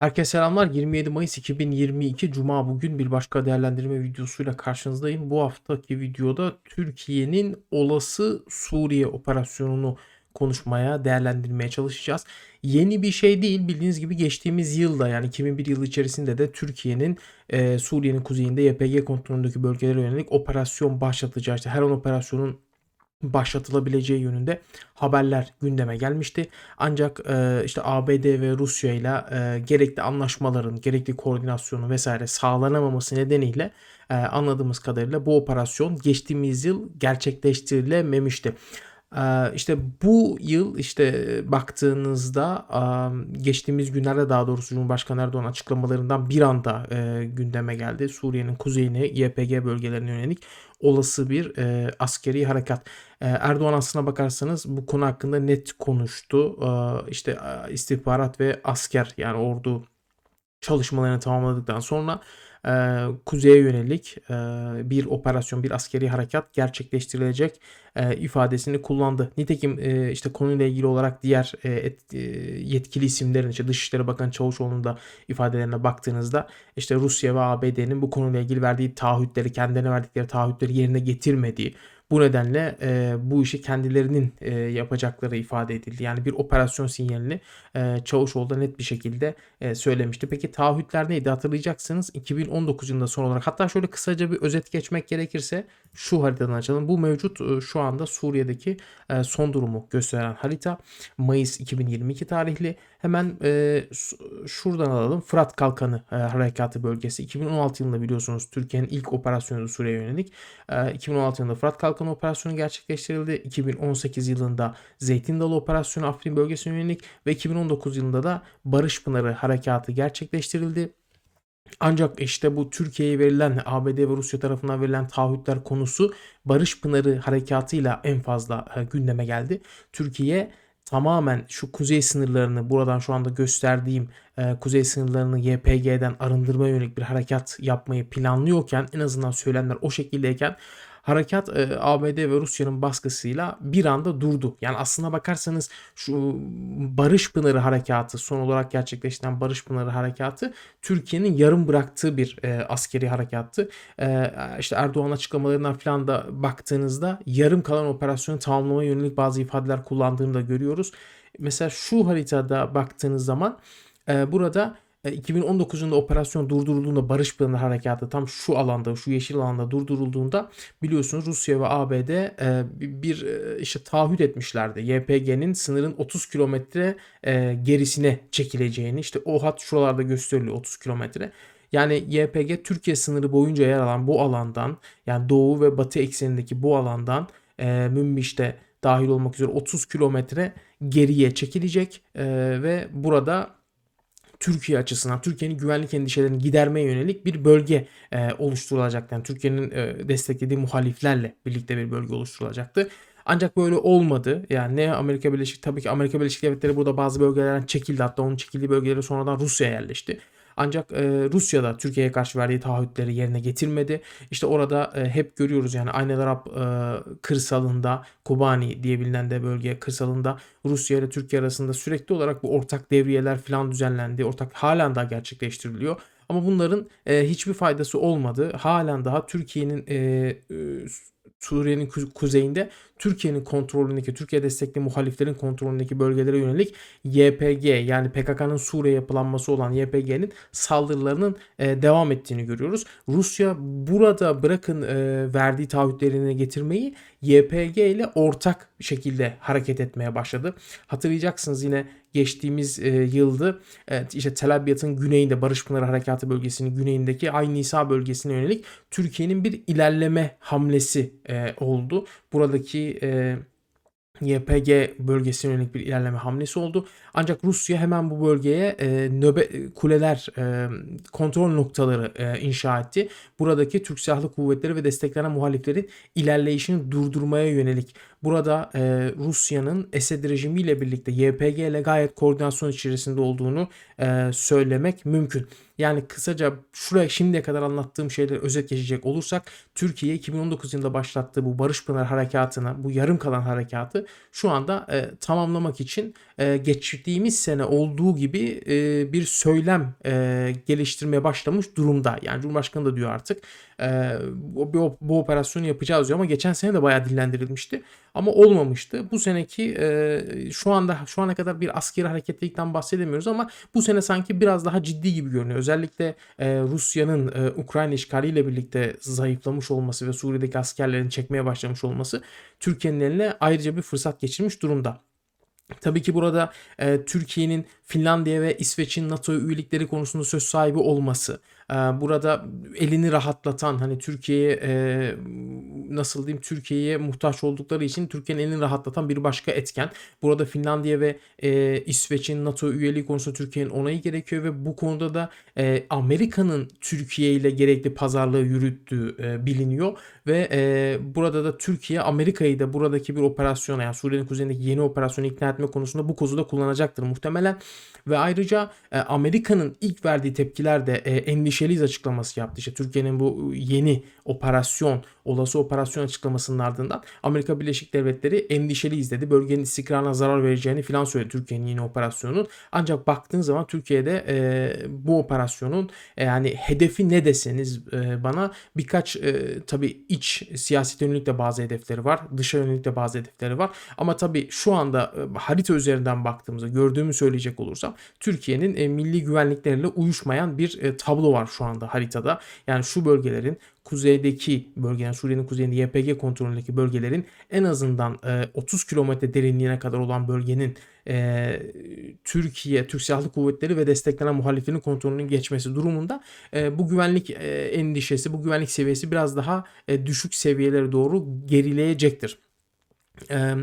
Herkese selamlar. 27 Mayıs 2022 Cuma bugün bir başka değerlendirme videosuyla karşınızdayım. Bu haftaki videoda Türkiye'nin olası Suriye operasyonunu konuşmaya, değerlendirmeye çalışacağız. Yeni bir şey değil. Bildiğiniz gibi geçtiğimiz yılda yani 2001 yılı içerisinde de Türkiye'nin e, Suriye'nin kuzeyinde YPG kontrolündeki bölgelere yönelik operasyon başlatacağı, işte her an operasyonun başlatılabileceği yönünde haberler gündeme gelmişti. Ancak e, işte ABD ve Rusya ile e, gerekli anlaşmaların, gerekli koordinasyonu vesaire sağlanamaması nedeniyle e, anladığımız kadarıyla bu operasyon geçtiğimiz yıl gerçekleştirilememişti. Ee, işte bu yıl işte baktığınızda geçtiğimiz günlerde daha doğrusu Cumhurbaşkanı Erdoğan açıklamalarından bir anda e, gündeme geldi. Suriye'nin kuzeyine YPG bölgelerine yönelik olası bir e, askeri harekat. E, Erdoğan aslına bakarsanız bu konu hakkında net konuştu. İşte istihbarat ve asker yani ordu çalışmalarını tamamladıktan sonra e, kuzeye yönelik e, bir operasyon, bir askeri harekat gerçekleştirilecek e, ifadesini kullandı. Nitekim e, işte konuyla ilgili olarak diğer et, yetkili isimlerin işte Dışişleri Bakanı Çavuşoğlu'nun da ifadelerine baktığınızda işte Rusya ve ABD'nin bu konuyla ilgili verdiği taahhütleri, kendilerine verdikleri taahhütleri yerine getirmediği bu nedenle e, bu işi kendilerinin e, yapacakları ifade edildi. Yani bir operasyon sinyalini e, Çavuşoğlu net bir şekilde e, söylemişti. Peki taahhütler neydi? Hatırlayacaksınız 2019 yılında son olarak hatta şöyle kısaca bir özet geçmek gerekirse şu haritadan açalım. Bu mevcut e, şu anda Suriye'deki e, son durumu gösteren harita. Mayıs 2022 tarihli. Hemen e, şuradan alalım. Fırat Kalkanı e, Harekatı Bölgesi. 2016 yılında biliyorsunuz Türkiye'nin ilk operasyonu Suriye'ye yönelik. E, 2016 yılında Fırat Kalkanı Operasyonu gerçekleştirildi. 2018 yılında Zeytin Dalı Operasyonu Afrin Bölgesi'ne yönelik ve 2019 yılında da Barış Pınarı Harekatı gerçekleştirildi. Ancak işte bu Türkiye'ye verilen ABD ve Rusya tarafından verilen taahhütler konusu Barış Pınarı harekatıyla en fazla e, gündeme geldi. Türkiye tamamen şu kuzey sınırlarını buradan şu anda gösterdiğim e, kuzey sınırlarını YPG'den arındırmaya yönelik bir harekat yapmayı planlıyorken en azından söylemler o şekildeyken harekat e, ABD ve Rusya'nın baskısıyla bir anda durdu. Yani aslına bakarsanız şu Barış Pınarı harekatı son olarak gerçekleştiren Barış Pınarı harekatı Türkiye'nin yarım bıraktığı bir e, askeri harekattı. E, işte Erdoğan açıklamalarına falan da baktığınızda yarım kalan operasyonu tamamlamaya yönelik bazı ifadeler kullandığını da görüyoruz. Mesela şu haritada baktığınız zaman e, burada 2019 e, operasyon durdurulduğunda Barış Pınarı Harekatı tam şu alanda, şu yeşil alanda durdurulduğunda biliyorsunuz Rusya ve ABD e, bir e, işte taahhüt etmişlerdi. YPG'nin sınırın 30 kilometre gerisine çekileceğini işte o hat şuralarda gösteriliyor 30 kilometre. Yani YPG Türkiye sınırı boyunca yer alan bu alandan yani doğu ve batı eksenindeki bu alandan e, Münbiş'te dahil olmak üzere 30 kilometre geriye çekilecek e, ve burada Türkiye açısından Türkiye'nin güvenlik endişelerini gidermeye yönelik bir bölge e, oluşturulacak. Yani Türkiye'nin e, desteklediği muhaliflerle birlikte bir bölge oluşturulacaktı. Ancak böyle olmadı. Yani ne Amerika Birleşik tabii ki Amerika Birleşik Devletleri burada bazı bölgelerden çekildi. Hatta onun çekildiği bölgelere sonradan Rusya yerleşti. Ancak e, Rusya da Türkiye'ye karşı verdiği taahhütleri yerine getirmedi. İşte orada e, hep görüyoruz yani Aynel Arap e, kırsalında Kobani diye bilinen de bölge kırsalında Rusya ile Türkiye arasında sürekli olarak bu ortak devriyeler falan düzenlendi. Ortak halen daha gerçekleştiriliyor. Ama bunların e, hiçbir faydası olmadı. Halen daha Türkiye'nin e, e, Suriye'nin kuzeyinde Türkiye'nin kontrolündeki, Türkiye destekli muhaliflerin kontrolündeki bölgelere yönelik YPG yani PKK'nın Suriye yapılanması olan YPG'nin saldırılarının e, devam ettiğini görüyoruz. Rusya burada bırakın e, verdiği taahhütlerini getirmeyi YPG ile ortak şekilde hareket etmeye başladı. Hatırlayacaksınız yine geçtiğimiz e, yıldı evet, işte Tel Abyad'ın güneyinde Barış Pınarı Harekatı bölgesinin güneyindeki Ay Nisa bölgesine yönelik Türkiye'nin bir ilerleme hamlesi e, oldu. Buradaki e, YPG bölgesine yönelik bir ilerleme hamlesi oldu. Ancak Rusya hemen bu bölgeye e, nöbe kuleler, e, kontrol noktaları e, inşa etti. Buradaki Türk Silahlı Kuvvetleri ve desteklenen muhaliflerin ilerleyişini durdurmaya yönelik burada e, Rusya'nın Esed rejimiyle birlikte YPG ile gayet koordinasyon içerisinde olduğunu e, söylemek mümkün. Yani kısaca şuraya şimdiye kadar anlattığım şeyleri özet geçecek olursak Türkiye 2019 yılında başlattığı bu Barış Pınar harekatına, bu yarım kalan harekatı şu anda e, tamamlamak için e, geçtiğimiz sene olduğu gibi e, bir söylem e, geliştirmeye başlamış durumda. Yani Cumhurbaşkanı da diyor artık e, bu, bu operasyonu yapacağız diyor ama geçen sene de bayağı dillendirilmişti ama olmamıştı. Bu seneki e, şu anda şu ana kadar bir askeri hareketlilikten bahsedemiyoruz ama bu sene sanki biraz daha ciddi gibi görünüyor. Özellikle e, Rusya'nın e, Ukrayna işgaliyle birlikte zayıflamış olması ve Suriye'deki askerlerin çekmeye başlamış olması Türkiye'nin eline ayrıca bir fırsat geçirmiş durumda. Tabii ki burada e, Türkiye'nin Finlandiya ve İsveç'in NATO üyelikleri konusunda söz sahibi olması, burada elini rahatlatan hani Türkiye'ye e, nasıl diyeyim Türkiye'ye muhtaç oldukları için Türkiye'nin elini rahatlatan bir başka etken. Burada Finlandiya ve e, İsveç'in NATO üyeliği konusunda Türkiye'nin onayı gerekiyor ve bu konuda da e, Amerika'nın Türkiye ile gerekli pazarlığı yürüttüğü biliniyor ve burada da Türkiye Amerika'yı da buradaki bir operasyona yani Suriye'nin kuzeyindeki yeni operasyonu ikna etme konusunda bu kozuda kullanacaktır muhtemelen. Ve ayrıca Amerika'nın ilk verdiği tepkiler de e, endişeliyiz açıklaması yaptı. İşte Türkiye'nin bu yeni operasyon, olası operasyon açıklamasının ardından Amerika Birleşik Devletleri endişeliyiz dedi. Bölgenin istikrarına zarar vereceğini filan söyledi Türkiye'nin yeni operasyonun. Ancak baktığın zaman Türkiye'de e, bu operasyonun e, yani hedefi ne deseniz e, bana birkaç e, tabii iç siyaset yönelik de bazı hedefleri var. Dışa yönelik de bazı hedefleri var. Ama tabii şu anda e, harita üzerinden baktığımızda gördüğümü söyleyecek olursam Türkiye'nin e, milli güvenlikleriyle uyuşmayan bir e, tablo var şu anda haritada. Yani şu bölgelerin kuzeydeki bölge yani Suriye'nin kuzeyinde YPG kontrolündeki bölgelerin en azından e, 30 kilometre derinliğine kadar olan bölgenin e, Türkiye, Türk Silahlı Kuvvetleri ve desteklenen muhaliflerin kontrolünün geçmesi durumunda e, bu güvenlik e, endişesi, bu güvenlik seviyesi biraz daha e, düşük seviyelere doğru gerileyecektir. E,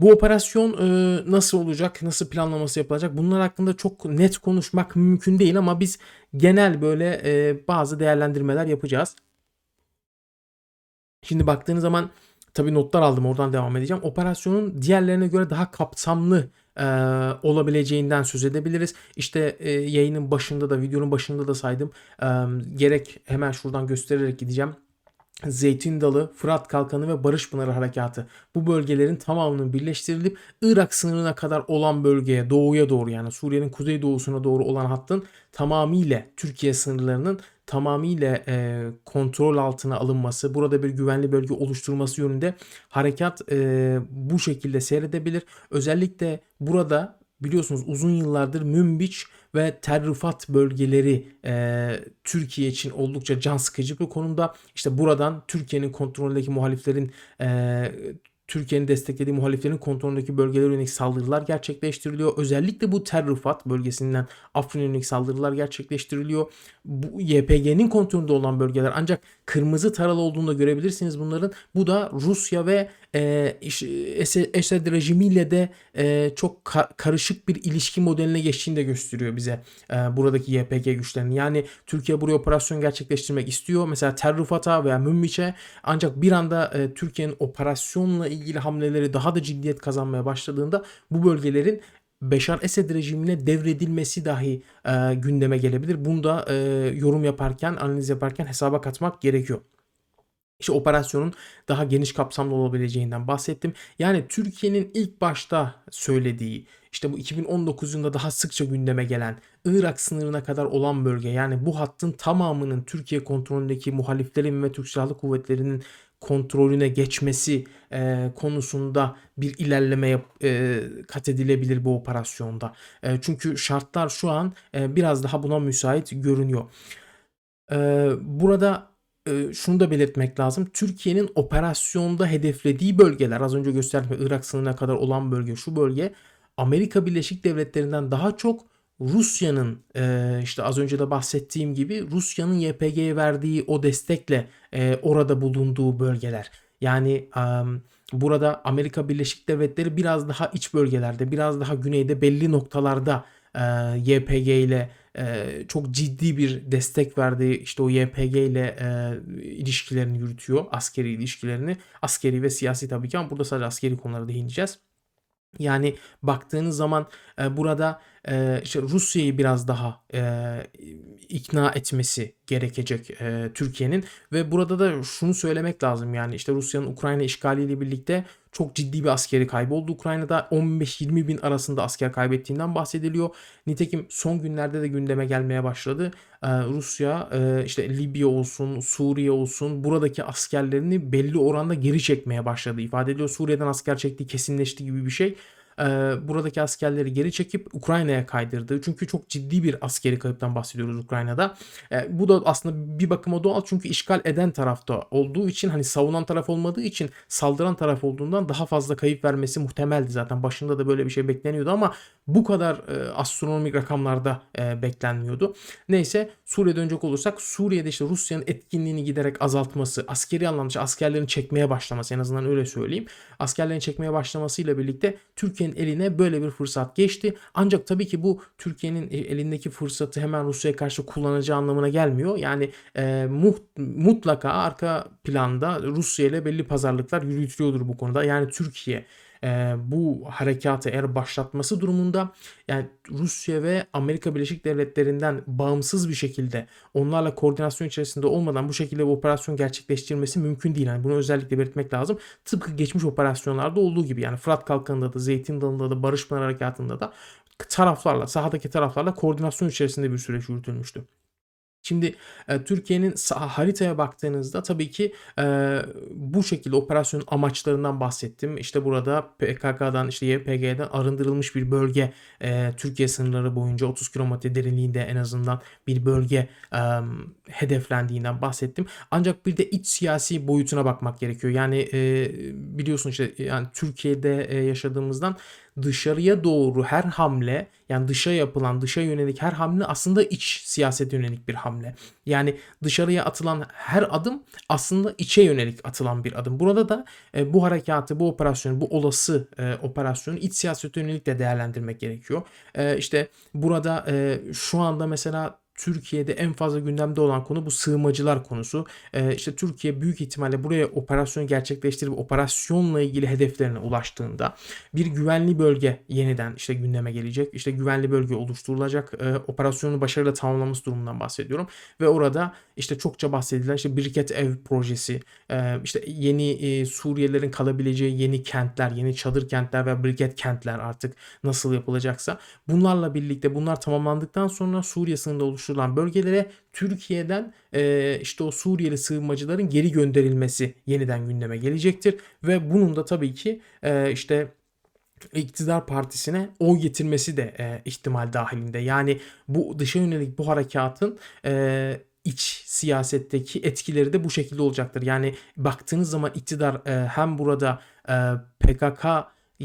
bu operasyon e, nasıl olacak, nasıl planlaması yapılacak bunlar hakkında çok net konuşmak mümkün değil ama biz genel böyle e, bazı değerlendirmeler yapacağız. Şimdi baktığınız zaman tabi notlar aldım oradan devam edeceğim. Operasyonun diğerlerine göre daha kapsamlı e, olabileceğinden söz edebiliriz. İşte e, yayının başında da videonun başında da saydım. E, gerek hemen şuradan göstererek gideceğim. Zeytin Dalı, Fırat Kalkanı ve Barış Pınarı Harekatı. Bu bölgelerin tamamının birleştirilip Irak sınırına kadar olan bölgeye doğuya doğru yani Suriye'nin kuzey doğusuna doğru olan hattın tamamıyla Türkiye sınırlarının tamamıyla e, kontrol altına alınması, burada bir güvenli bölge oluşturması yönünde harekat e, bu şekilde seyredebilir. Özellikle burada biliyorsunuz uzun yıllardır Münbiç ve Terrifat bölgeleri e, Türkiye için oldukça can sıkıcı bir konumda. İşte buradan Türkiye'nin kontrolündeki muhaliflerin e, Türkiye'nin desteklediği muhaliflerin kontrolündeki bölgelere yönelik saldırılar gerçekleştiriliyor. Özellikle bu Terrifat bölgesinden Afrin'e yönelik saldırılar gerçekleştiriliyor. Bu YPG'nin kontrolünde olan bölgeler ancak kırmızı taralı olduğunu da görebilirsiniz bunların. Bu da Rusya ve e, Esed rejimiyle de e, çok ka- karışık bir ilişki modeline geçtiğini de gösteriyor bize e, buradaki YPG güçlerinin. Yani Türkiye buraya operasyon gerçekleştirmek istiyor. Mesela Terrifat'a veya Münbiç'e ancak bir anda e, Türkiye'nin operasyonla ilgili hamleleri daha da ciddiyet kazanmaya başladığında bu bölgelerin Beşar Esed rejimine devredilmesi dahi e, gündeme gelebilir. Bunu da e, yorum yaparken, analiz yaparken hesaba katmak gerekiyor. İşte operasyonun daha geniş kapsamlı olabileceğinden bahsettim. Yani Türkiye'nin ilk başta söylediği işte bu 2019 yılında daha sıkça gündeme gelen Irak sınırına kadar olan bölge yani bu hattın tamamının Türkiye kontrolündeki muhaliflerin ve Türk Silahlı Kuvvetleri'nin kontrolüne geçmesi e, konusunda bir ilerleme e, kat edilebilir bu operasyonda. E, çünkü şartlar şu an e, biraz daha buna müsait görünüyor. E, burada şunu da belirtmek lazım. Türkiye'nin operasyonda hedeflediği bölgeler az önce gösterdim Irak sınırına kadar olan bölge şu bölge Amerika Birleşik Devletleri'nden daha çok Rusya'nın e, işte az önce de bahsettiğim gibi Rusya'nın YPG'ye verdiği o destekle e, orada bulunduğu bölgeler. Yani burada Amerika Birleşik Devletleri biraz daha iç bölgelerde, biraz daha güneyde belli noktalarda YPG ile eee, çok ciddi bir destek verdiği işte o YPG ile eee, ilişkilerini yürütüyor. Askeri ilişkilerini. Askeri ve siyasi tabii ki ama burada sadece askeri konulara değineceğiz. Yani baktığınız zaman e, burada e, işte Rusya'yı biraz daha e, ikna etmesi gerekecek e, Türkiye'nin ve burada da şunu söylemek lazım yani işte Rusya'nın Ukrayna işgaliyle birlikte çok ciddi bir askeri kaybı oldu. Ukrayna'da 15-20 bin arasında asker kaybettiğinden bahsediliyor. Nitekim son günlerde de gündeme gelmeye başladı. Ee, Rusya e, işte Libya olsun, Suriye olsun buradaki askerlerini belli oranda geri çekmeye başladı. İfade ediyor Suriye'den asker çektiği kesinleşti gibi bir şey buradaki askerleri geri çekip Ukrayna'ya kaydırdı. Çünkü çok ciddi bir askeri kayıptan bahsediyoruz Ukrayna'da. Bu da aslında bir bakıma doğal çünkü işgal eden tarafta olduğu için hani savunan taraf olmadığı için saldıran taraf olduğundan daha fazla kayıp vermesi muhtemeldi zaten. Başında da böyle bir şey bekleniyordu ama bu kadar astronomik rakamlarda beklenmiyordu. Neyse Suriye'ye dönecek olursak Suriye'de işte Rusya'nın etkinliğini giderek azaltması, askeri anlamda askerlerin çekmeye başlaması en azından öyle söyleyeyim. Askerlerin çekmeye başlamasıyla birlikte Türkiye'nin eline böyle bir fırsat geçti. Ancak tabii ki bu Türkiye'nin e, elindeki fırsatı hemen Rusya'ya karşı kullanacağı anlamına gelmiyor. Yani e, mutlaka arka planda Rusya ile belli pazarlıklar yürütülüyordur bu konuda. Yani Türkiye e, bu harekatı eğer başlatması durumunda yani Rusya ve Amerika Birleşik Devletleri'nden bağımsız bir şekilde onlarla koordinasyon içerisinde olmadan bu şekilde bir operasyon gerçekleştirmesi mümkün değil. Yani bunu özellikle belirtmek lazım. Tıpkı geçmiş operasyonlarda olduğu gibi yani Fırat Kalkanı'nda da Zeytin Dalı'nda da Barış Pınar Harekatı'nda da taraflarla sahadaki taraflarla koordinasyon içerisinde bir süreç yürütülmüştü. Şimdi e, Türkiye'nin haritaya baktığınızda tabii ki e, bu şekilde operasyon amaçlarından bahsettim. İşte burada PKK'dan işte YPG'den arındırılmış bir bölge e, Türkiye sınırları boyunca 30 kilometre derinliğinde en azından bir bölge e, hedeflendiğinden bahsettim. Ancak bir de iç siyasi boyutuna bakmak gerekiyor. Yani e, biliyorsun işte yani Türkiye'de e, yaşadığımızdan dışarıya doğru her hamle yani dışa yapılan dışa yönelik her hamle aslında iç siyasete yönelik bir hamle. Yani dışarıya atılan her adım aslında içe yönelik atılan bir adım. Burada da e, bu harekatı, bu operasyonu, bu olası e, operasyonu iç siyasete yönelik de değerlendirmek gerekiyor. E, işte burada e, şu anda mesela Türkiye'de en fazla gündemde olan konu bu sığınmacılar konusu. Ee, işte Türkiye büyük ihtimalle buraya operasyon gerçekleştirip operasyonla ilgili hedeflerine ulaştığında bir güvenli bölge yeniden işte gündeme gelecek. İşte güvenli bölge oluşturulacak. Ee, operasyonu başarıyla tamamlaması durumundan bahsediyorum. Ve orada işte çokça bahsedilen işte biriket ev projesi, e, işte yeni e, Suriyelilerin kalabileceği yeni kentler, yeni çadır kentler ve biriket kentler artık nasıl yapılacaksa bunlarla birlikte bunlar tamamlandıktan sonra Suriye sınırında oluş oluşturulan bölgelere Türkiye'den e, işte o Suriyeli sığınmacıların geri gönderilmesi yeniden gündeme gelecektir. Ve bunun da tabii ki e, işte iktidar partisine oy getirmesi de e, ihtimal dahilinde. Yani bu dışa yönelik bu harekatın iç siyasetteki etkileri de bu şekilde olacaktır. Yani baktığınız zaman iktidar hem burada PKK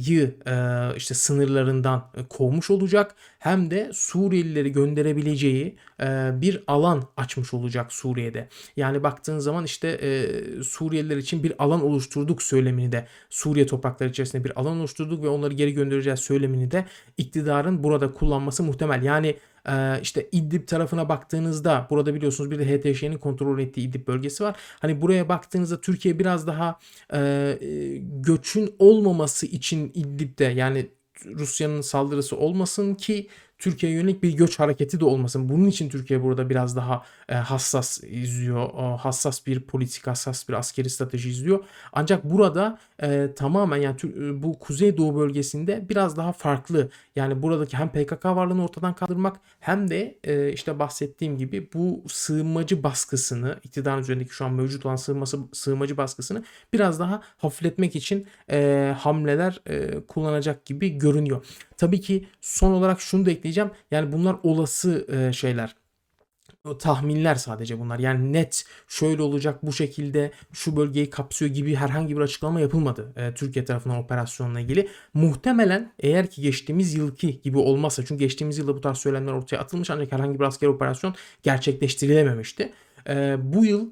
yı e, işte sınırlarından e, kovmuş olacak hem de Suriyelileri gönderebileceği e, bir alan açmış olacak Suriye'de. Yani baktığın zaman işte Suriyeliler için bir alan oluşturduk söylemini de Suriye toprakları içerisinde bir alan oluşturduk ve onları geri göndereceğiz söylemini de iktidarın burada kullanması muhtemel. Yani ee, işte İdlib tarafına baktığınızda burada biliyorsunuz bir de HTŞ'nin kontrol ettiği İdlib bölgesi var. Hani buraya baktığınızda Türkiye biraz daha e, göçün olmaması için İdlib'de yani Rusya'nın saldırısı olmasın ki Türkiye'ye yönelik bir göç hareketi de olmasın. Bunun için Türkiye burada biraz daha e, hassas izliyor. E, hassas bir politik, hassas bir askeri strateji izliyor. Ancak burada e, tamamen yani e, bu Kuzeydoğu bölgesinde biraz daha farklı. Yani buradaki hem PKK varlığını ortadan kaldırmak hem de e, işte bahsettiğim gibi bu sığınmacı baskısını, iktidarın üzerindeki şu an mevcut olan sığınması, sığınmacı baskısını biraz daha hafifletmek için e, hamleler e, kullanacak gibi görünüyor. Tabii ki son olarak şunu da ekleyeceğim. Yani bunlar olası e, şeyler tahminler sadece bunlar. Yani net şöyle olacak bu şekilde şu bölgeyi kapsıyor gibi herhangi bir açıklama yapılmadı e, Türkiye tarafından operasyonla ilgili. Muhtemelen eğer ki geçtiğimiz yılki gibi olmazsa çünkü geçtiğimiz yılda bu tarz söylemler ortaya atılmış ancak herhangi bir askeri operasyon gerçekleştirilememişti. Eee, bu yıl,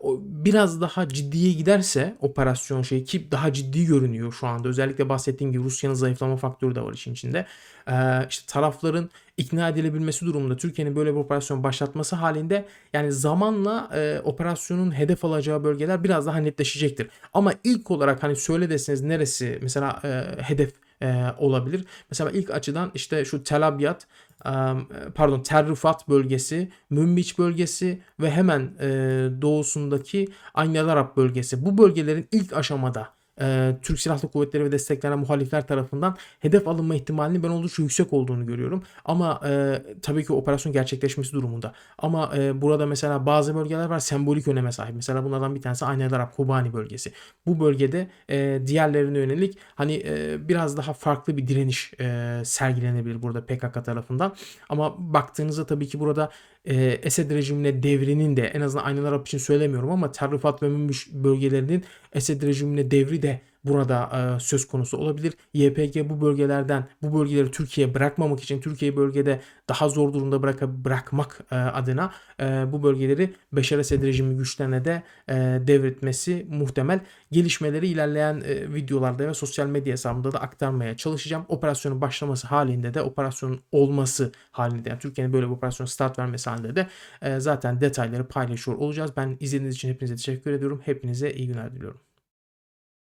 o biraz daha ciddiye giderse operasyon şeyi ki daha ciddi görünüyor şu anda. Özellikle bahsettiğim gibi Rusya'nın zayıflama faktörü de var işin içinde. Eee, işte tarafların ikna edilebilmesi durumunda Türkiye'nin böyle bir operasyon başlatması halinde yani zamanla, eee, operasyonun hedef alacağı bölgeler biraz daha netleşecektir. Ama ilk olarak, hani, söyle deseniz neresi mesela, eee, hedef, eee, olabilir? Mesela ilk açıdan, işte, şu Tel Abyad, emm, pardon Tel Rifat bölgesi, Münbiç bölgesi ve hemen, eee, doğusundaki Ayn el bölgesi. Bu bölgelerin ilk aşamada, eee, Türk Silahlı Kuvvetleri ve desteklenen muhalifler tarafından hedef alınma ihtimalinin ben oldukça yüksek olduğunu görüyorum. Ama, eee, tabii ki operasyon gerçekleşmesi durumunda. Ama, eee, burada mesela bazı bölgeler var sembolik öneme sahip. Mesela bunlardan bir tanesi Ayn el Arab, Kobani bölgesi. Bu bölgede, eee, diğerlerine yönelik, hani, eee, biraz daha farklı bir direniş, eee, sergilenebilir burada PKK tarafından. Ama baktığınızda tabii ki burada, eee, Esed rejimine devrinin de en azından Ayn el Arab için söylemiyorum ama Tel Rifat ve Münbiç bölgelerinin Esed rejimine devri de burada, eee, söz konusu olabilir. YPG bu bölgelerden bu bölgeleri Türkiye'ye bırakmamak için Türkiye'yi bölgede daha zor durumda bıraka bırakmak, eee, adına, eee, bu bölgeleri Beşar Esed rejimi güçlerine de, eee, devretmesi muhtemel. Gelişmeleri ilerleyen, eee, videolarda ve sosyal medya hesabımda da aktarmaya çalışacağım. Operasyonun başlaması halinde de operasyonun olması halinde yani Türkiye'nin böyle bir operasyona start vermesi halinde de, eee, zaten detayları paylaşıyor olacağız. Ben izlediğiniz için hepinize teşekkür ediyorum. Hepinize iyi günler diliyorum.